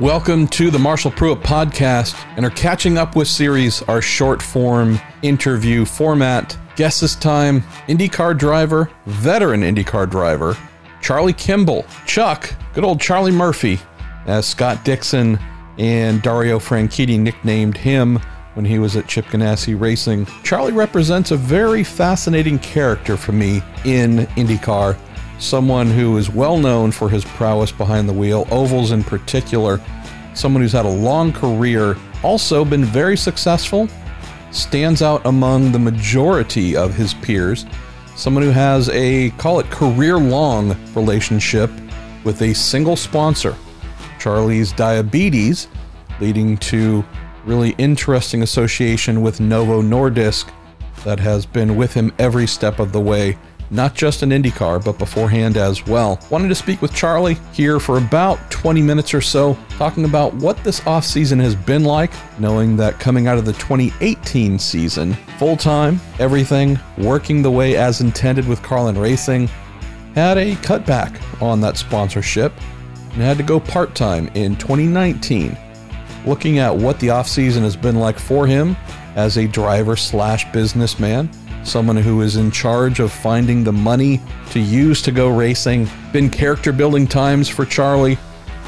Welcome to the Marshall Pruett podcast and our catching up with series, our short form interview format. Guest this time, IndyCar driver, veteran IndyCar driver, Charlie Kimball. Chuck, good old Charlie Murphy, as Scott Dixon and Dario Franchitti nicknamed him when he was at Chip Ganassi Racing. Charlie represents a very fascinating character for me in IndyCar someone who is well known for his prowess behind the wheel, ovals in particular, someone who's had a long career, also been very successful, stands out among the majority of his peers, someone who has a, call it, career long relationship with a single sponsor. Charlie's diabetes, leading to really interesting association with Novo Nordisk that has been with him every step of the way not just in IndyCar, but beforehand as well. Wanted to speak with Charlie here for about 20 minutes or so, talking about what this offseason has been like, knowing that coming out of the 2018 season, full time, everything working the way as intended with Carlin Racing, had a cutback on that sponsorship and had to go part time in 2019. Looking at what the offseason has been like for him as a driver slash businessman someone who is in charge of finding the money to use to go racing. Been character building times for Charlie,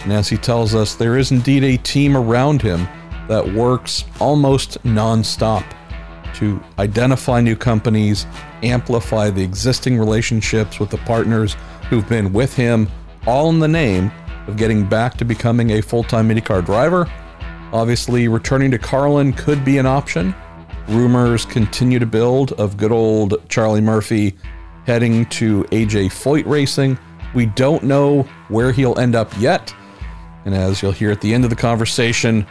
and as he tells us, there is indeed a team around him that works almost non-stop to identify new companies, amplify the existing relationships with the partners who've been with him, all in the name of getting back to becoming a full-time IndyCar driver. Obviously, returning to Carlin could be an option Rumors continue to build of good old Charlie Murphy heading to AJ Foyt Racing. We don't know where he'll end up yet. And as you'll hear at the end of the conversation,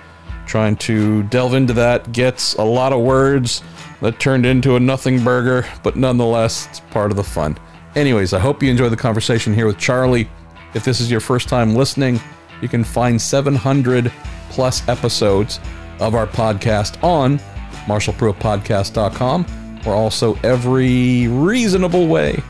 trying to delve into that gets a lot of words that turned into a nothing burger, but nonetheless, it's part of the fun. Anyways, I hope you enjoy the conversation here with Charlie. If this is your first time listening, you can find 700 plus episodes of our podcast on MarshallPruettPodcast.com, or also every reasonable way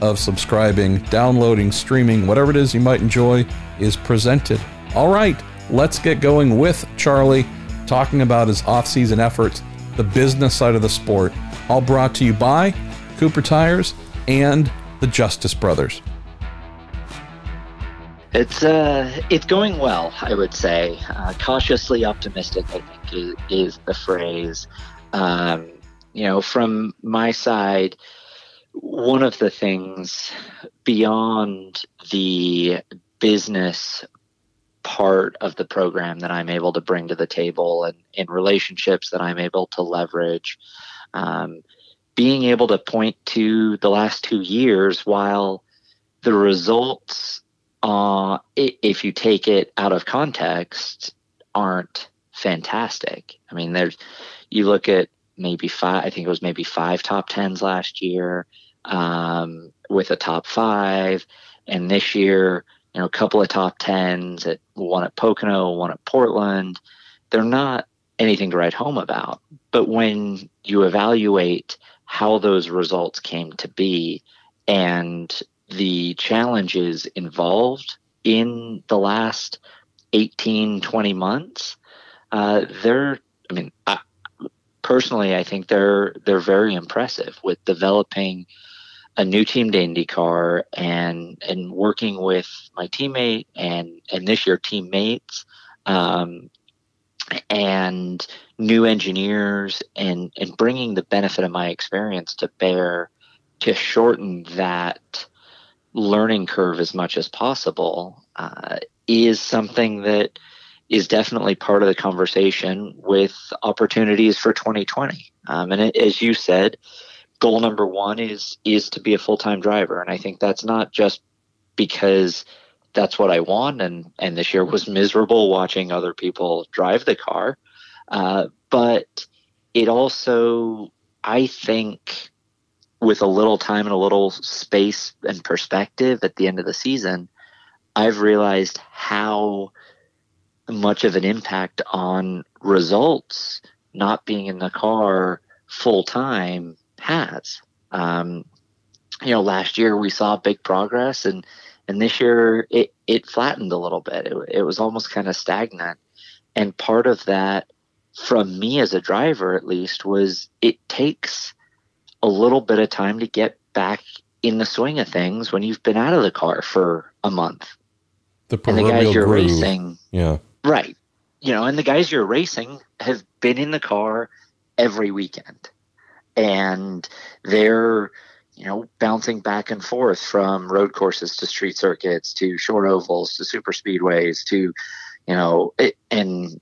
of subscribing, downloading, streaming, whatever it is you might enjoy is presented. All right, let's get going with Charlie talking about his off-season efforts, the business side of the sport, all brought to you by Cooper Tires and the Justice Brothers. It's uh, it's going well, I would say. Uh, cautiously optimistic, I think, is, is the phrase. Um, you know, from my side, one of the things beyond the business part of the program that I'm able to bring to the table and in relationships that I'm able to leverage, um, being able to point to the last two years while the results uh, if you take it out of context, aren't fantastic. I mean, there's you look at maybe five. I think it was maybe five top tens last year um, with a top five, and this year, you know, a couple of top tens at one at Pocono, one at Portland. They're not anything to write home about. But when you evaluate how those results came to be and the challenges involved in the last 18, 20 months, uh, they're, I mean, I, personally, I think they're, they're very impressive with developing a new team to IndyCar and, and working with my teammate and, and this year teammates, um, and new engineers and, and bringing the benefit of my experience to bear to shorten that learning curve as much as possible uh, is something that is definitely part of the conversation with opportunities for 2020. Um, and it, as you said, goal number one is is to be a full time driver, and I think that's not just because that's what I want, and and this year was miserable watching other people drive the car, uh, but it also I think with a little time and a little space and perspective at the end of the season, I've realized how much of an impact on results not being in the car full time has. Um, you know, last year we saw big progress and And this year it, it flattened a little bit. It, it was almost kind of stagnant. And part of that, from me as a driver at least, was it takes a little bit of time to get back in the swing of things when you've been out of the car for a month. The and the guys you're groove. racing, yeah, right. You know, and the guys you're racing have been in the car every weekend, and they're you know bouncing back and forth from road courses to street circuits to short ovals to super speedways to you know it, and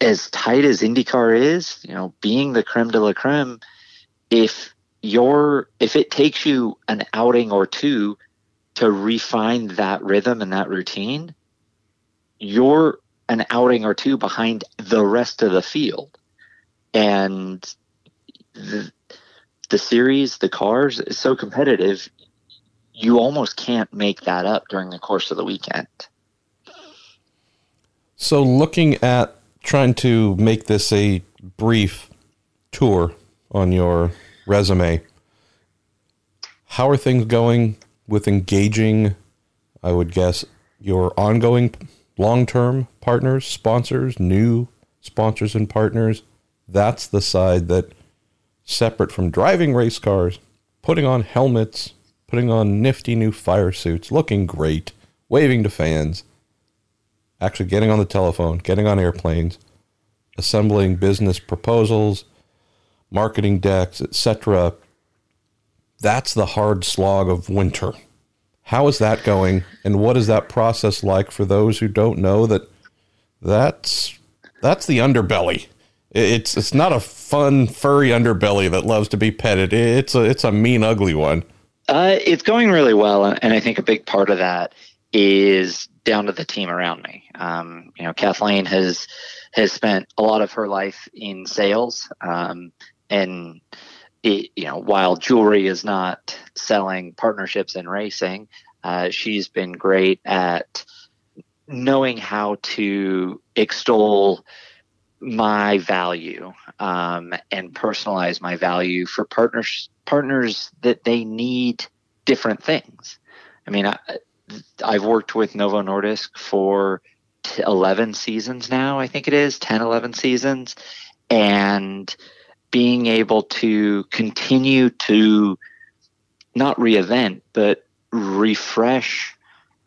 as tight as IndyCar is, you know, being the creme de la creme, if your if it takes you an outing or two to refine that rhythm and that routine, you're an outing or two behind the rest of the field. And the, the series, the cars is so competitive, you almost can't make that up during the course of the weekend. So, looking at trying to make this a brief tour on your resume. How are things going with engaging, I would guess, your ongoing long term partners, sponsors, new sponsors and partners? That's the side that, separate from driving race cars, putting on helmets, putting on nifty new fire suits, looking great, waving to fans, actually getting on the telephone, getting on airplanes, assembling business proposals, marketing decks, etc. That's the hard slog of winter. How is that going, and what is that process like for those who don't know that that's that's the underbelly. It's it's not a fun furry underbelly that loves to be petted. It's a it's a mean ugly one. Uh, it's going really well, and I think a big part of that is down to the team around me. Um, you know, Kathleen has has spent a lot of her life in sales. Um, and it, you know, while jewelry is not selling partnerships in racing, uh, she's been great at knowing how to extol my value um, and personalize my value for partners partners that they need different things. I mean, I, I've worked with Novo Nordisk for 11 seasons now, I think it is 10, 11 seasons. And being able to continue to not reinvent, but refresh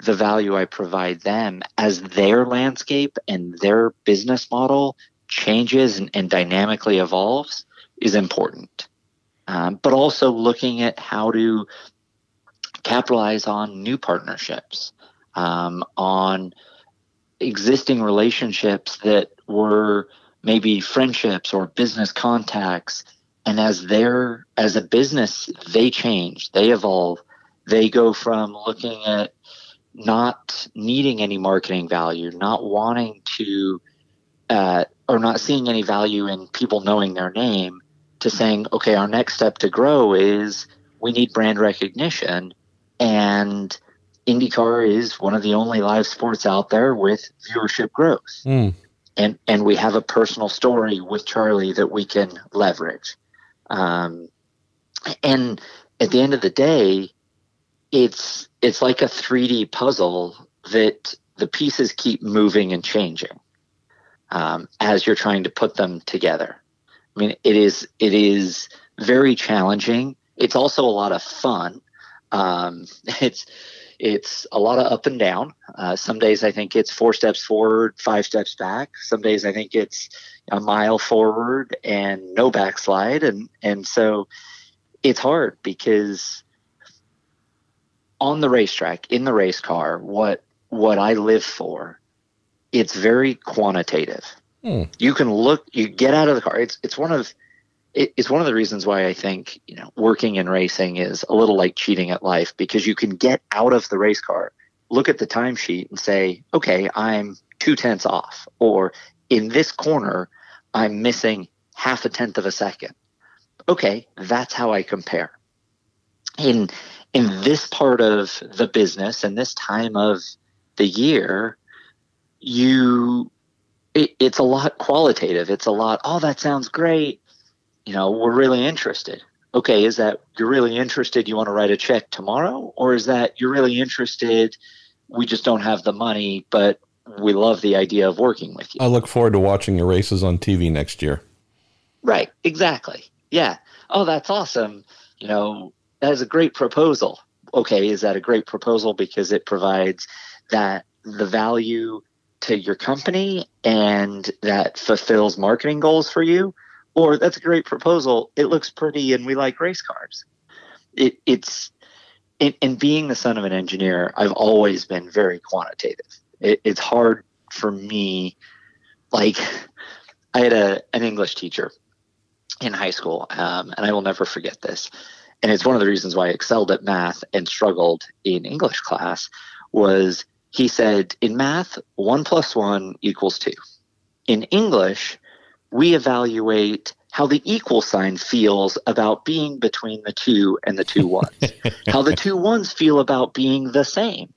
the value I provide them as their landscape and their business model changes and, and dynamically evolves is important. Um, but also looking at how to capitalize on new partnerships, um, on existing relationships that were maybe friendships or business contacts and as they're as a business they change they evolve they go from looking at not needing any marketing value not wanting to uh, or not seeing any value in people knowing their name to saying okay our next step to grow is we need brand recognition and IndyCar is one of the only live sports out there with viewership growth. Mm. And, and we have a personal story with Charlie that we can leverage. Um, and at the end of the day, it's it's like a 3D puzzle that the pieces keep moving and changing um, as you're trying to put them together. I mean, it is it is very challenging. It's also a lot of fun. Um, it's it's a lot of up and down. Uh, some days I think it's four steps forward, five steps back. Some days I think it's a mile forward and no backslide, and and so it's hard because on the racetrack in the race car, what what I live for, it's very quantitative. Hmm. You can look, you get out of the car. It's it's one of it, it's one of the reasons why I think you know working in racing is a little like cheating at life because you can get out of the race car, look at the timesheet, and say, okay, I'm two tenths off, or in this corner, I'm missing half a tenth of a second. Okay, that's how I compare. In in this part of the business and this time of the year, you it, it's a lot qualitative. It's a lot. Oh, that sounds great you know, we're really interested. okay, is that you're really interested, you want to write a check tomorrow? Or is that you're really interested, we just don't have the money, but we love the idea of working with you? I look forward to watching your races on TV next year. Right, exactly. Yeah. Oh, that's awesome. You know, that is a great proposal. Okay, is that a great proposal because it provides that the value to your company and that fulfills marketing goals for you? Or that's a great proposal. It looks pretty and we like race cars. It, it's, in, in being the son of an engineer, I've always been very quantitative. It, it's hard for me. Like, I had a, an English teacher in high school, um, and I will never forget this. And it's one of the reasons why I excelled at math and struggled in English class was he said, in math, one plus one equals two. In English, we evaluate how the equal sign feels about being between the two and the two ones, how the two ones feel about being the same.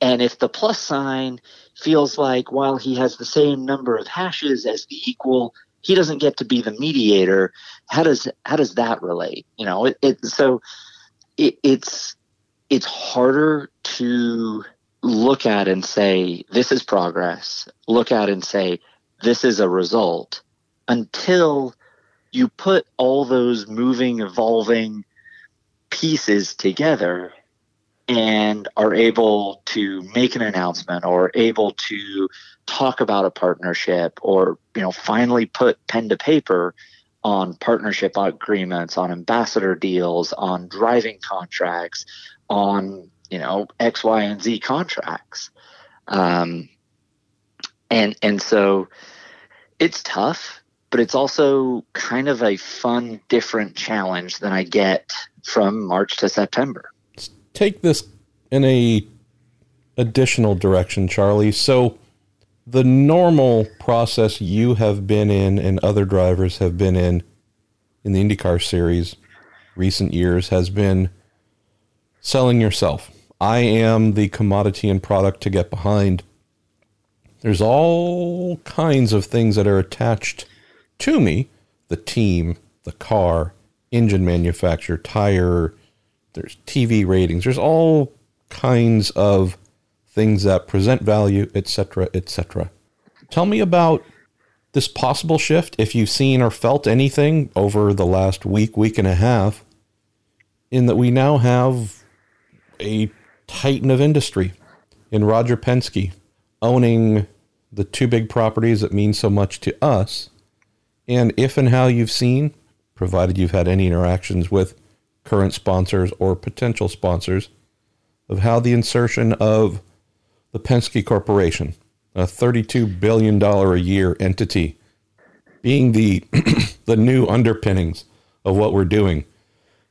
And if the plus sign feels like while he has the same number of hashes as the equal, he doesn't get to be the mediator. How does how does that relate? You know, it, it so it, it's it's harder to look at and say this is progress. Look at and say this is a result until you put all those moving, evolving pieces together and are able to make an announcement or able to talk about a partnership or you know finally put pen to paper on partnership agreements on ambassador deals on driving contracts on you know x y and z contracts. Um, and and so it's tough but it's also kind of a fun different challenge than i get from march to september take this in a additional direction, Charlie. So the normal process you have been in and other drivers have been in in the IndyCar series recent years has been selling yourself. I am the commodity and product to get behind. There's all kinds of things that are attached to me the team, the car, engine manufacturer, tire, there's TV ratings, there's all kinds of things that present value, etc., etc. Tell me about this possible shift if you've seen or felt anything over the last week, week and a half, in that we now have a titan of industry in Roger Penske owning the two big properties that mean so much to us, and if and how you've seen, provided you've had any interactions with current sponsors or potential sponsors of how the insertion of the Penske Corporation, a $32 billion a year entity, being the, the new underpinnings of what we're doing.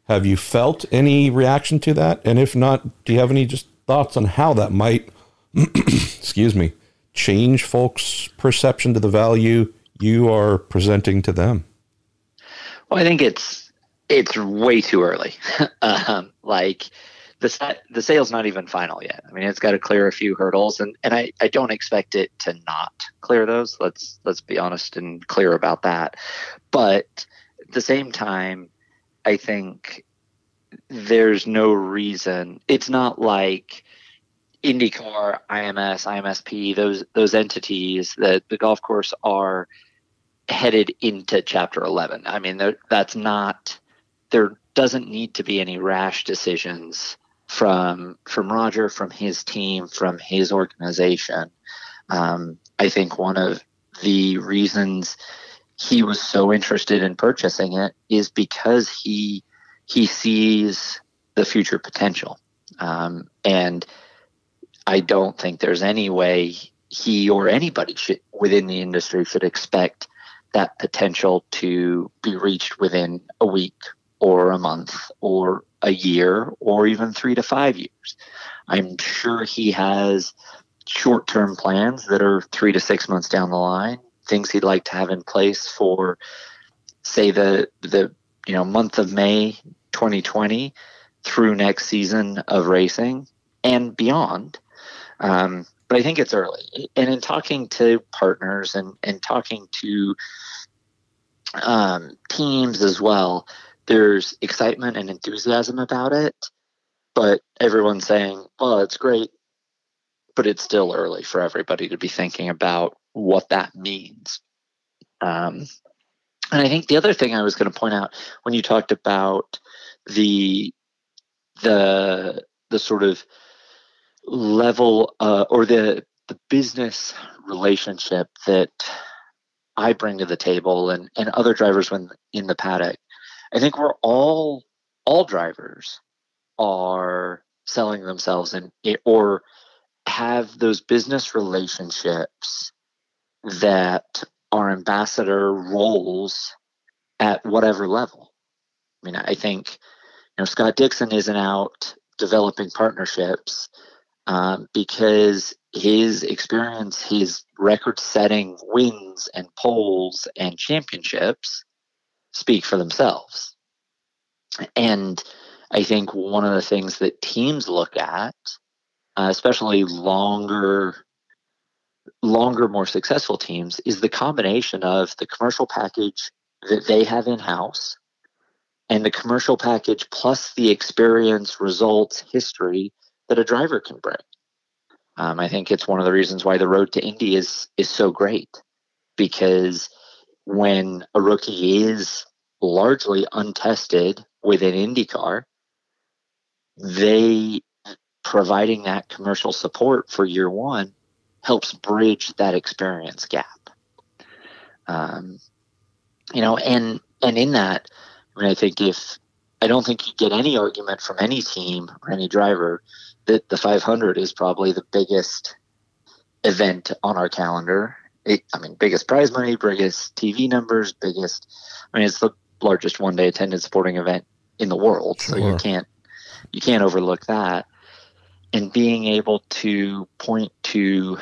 Have you felt any reaction to that? And if not, do you have any just thoughts on how that might, excuse me, change folks' perception to the value you are presenting to them? Well, I think it's it's way too early. um, like the the sale's not even final yet. I mean, it's got to clear a few hurdles, and, and I, I don't expect it to not clear those. Let's let's be honest and clear about that. But at the same time, I think there's no reason. It's not like IndyCar, IMS, IMSP, those those entities that the golf course are headed into Chapter 11. I mean, that's not there doesn't need to be any rash decisions from from Roger, from his team, from his organization. Um, I think one of the reasons he was so interested in purchasing it is because he he sees the future potential, um, and I don't think there's any way he or anybody should, within the industry should expect that potential to be reached within a week or a month or a year or even three to five years. I'm sure he has short term plans that are three to six months down the line, things he'd like to have in place for, say, the, the you know, month of May 2020 through next season of racing and beyond. Um, but I think it's early. And in talking to partners and, and talking to um, teams as well, there's excitement and enthusiasm about it, but everyone's saying, well, it's great, but it's still early for everybody to be thinking about what that means. Um, and I think the other thing I was going to point out when you talked about the the the sort of level uh, or the the business relationship that I bring to the table and, and other drivers when in the paddock, I think we're all all drivers are selling themselves and or have those business relationships that are ambassador roles at whatever level. I mean, I think you know Scott Dixon isn't out developing partnerships um, because his experience, his record-setting wins and poles and championships speak for themselves. And I think one of the things that teams look at, uh, especially longer longer, more successful teams is the combination of the commercial package that they have in house and the commercial package plus the experience, results, history that a driver can bring. Um, I think it's one of the reasons why the road to Indy is is so great because when a rookie is largely untested with an Indy car, they providing that commercial support for year one helps bridge that experience gap. Um, you know, and and in that, I mean, I think if I don't think you get any argument from any team or any driver that the 500 is probably the biggest event on our calendar. It, I mean, biggest prize money, biggest TV numbers, biggest. I mean, it's the largest one-day attended sporting event in the world, sure. so you can't you can't overlook that and being able to point to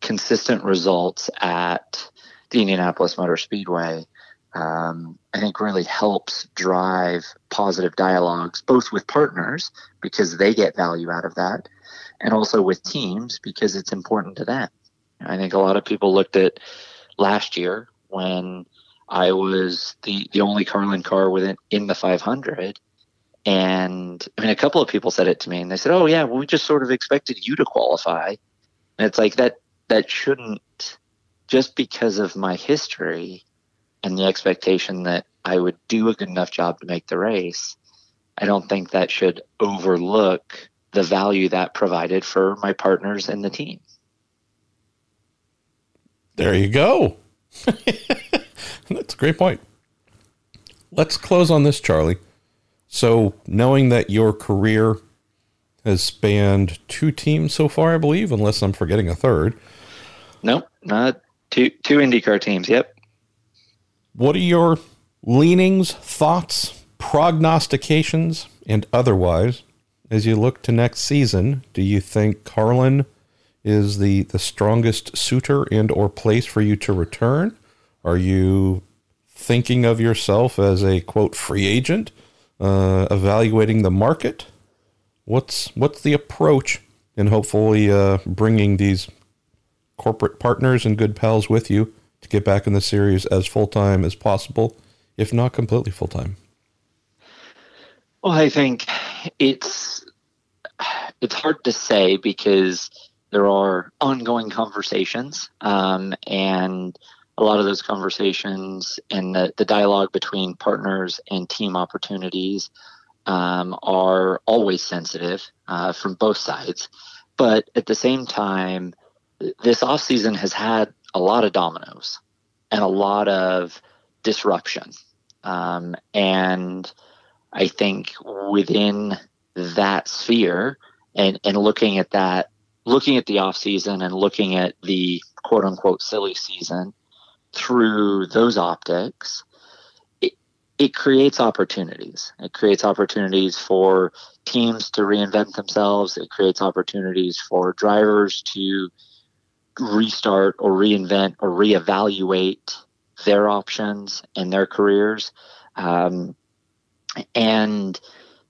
consistent results at the Indianapolis Motor Speedway, um, I think really helps drive positive dialogues, both with partners because they get value out of that, and also with teams because it's important to them. I think a lot of people looked at last year when I was the, the only Carlin car within in the 500 and I mean, a couple of people said it to me, and they said, "Oh yeah, well, we just sort of expected you to qualify." And it's like that. That shouldn't just because of my history and the expectation that I would do a good enough job to make the race. I don't think that should overlook the value that provided for my partners and the team. There you go. That's a great point. Let's close on this, Charlie. So, knowing that your career has spanned two teams so far, I believe, unless I'm forgetting a third. Nope, not two two IndyCar teams. Yep. What are your leanings, thoughts, prognostications, and otherwise as you look to next season? Do you think Carlin is the the strongest suitor and or place for you to return? Are you thinking of yourself as a quote free agent? uh, evaluating the market. What's what's the approach in hopefully uh, bringing these corporate partners and good pals with you to get back in the series as full time as possible, if not completely full time? Well, I think it's it's hard to say because there are ongoing conversations, um, and a lot of those conversations and the, the dialogue between partners and team opportunities um, are always sensitive uh, from both sides. But at the same time, this offseason has had a lot of dominoes and a lot of disruption. Um, and I think within that sphere and, and looking at that, looking at the offseason and looking at the quote unquote silly season, through those optics, it, it creates opportunities. It creates opportunities for teams to reinvent themselves. It creates opportunities for drivers to restart or reinvent or reevaluate their options and their careers. Um, and,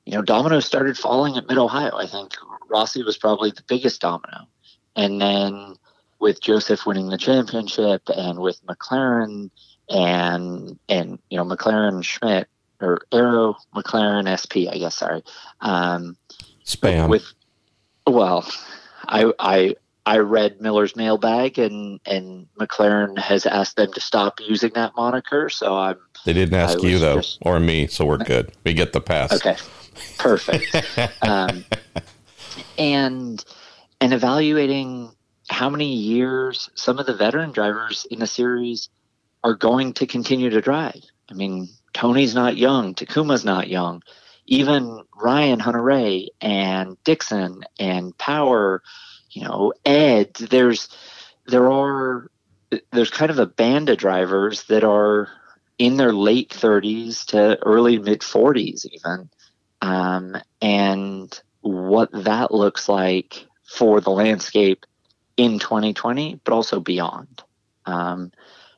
you know, dominoes started falling at Mid Ohio. I think Rossi was probably the biggest domino. And then with Josef winning the championship and with McLaren and and you know McLaren Schmidt or Arrow McLaren SP, I guess. Sorry. Um, Spam. With well, I I I read Miller's mailbag, and and McLaren has asked them to stop using that moniker. So I'm. They didn't ask you though, just- or me, so we're good. We get the pass. Okay, perfect. um, and and evaluating how many years some of the veteran drivers in the series are going to continue to drive. I mean, Tony's not young, Takuma's not young, even Ryan Hunter and Dixon and Power, you know, Ed. There's there are there's kind of a band of drivers that are in their late 30s to early mid 40s even um, and what that looks like for the landscape in 2020 but also beyond um,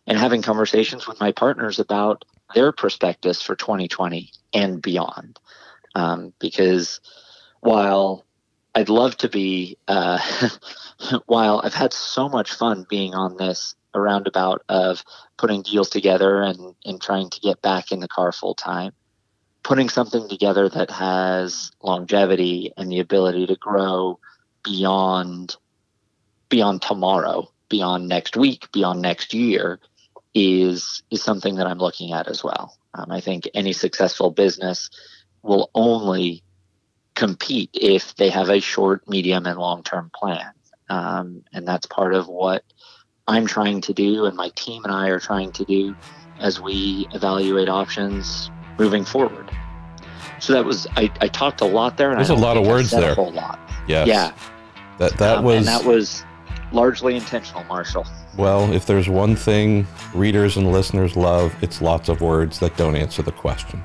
and having conversations with my partners about their prospectus for 2020 and beyond um, because while I'd love to be, uh, while I've had so much fun being on this roundabout of putting deals together and, and trying to get back in the car full time, putting something together that has longevity and the ability to grow beyond beyond tomorrow, beyond next week, beyond next year is is something that I'm looking at as well. Um, I think any successful business will only compete if they have a short, medium, and long term plan. Um, and that's part of what I'm trying to do, and my team and I are trying to do as we evaluate options moving forward. So that was I, I talked a lot there, and There's a lot of words there. A whole lot. Yes. Yeah, That that um, was and that was largely intentional, Marshall. well, if there's one thing readers and listeners love, it's lots of words that don't answer the question.